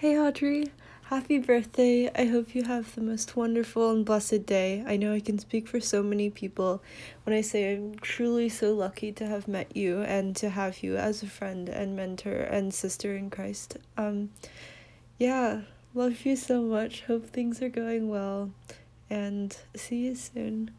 Hey Audrey, happy birthday. I hope you have the most wonderful and blessed day. I know I can speak for so many people when I say I'm truly so lucky to have met you and to have you as a friend and mentor and sister in Christ. Um yeah, love you so much. Hope things are going well and see you soon.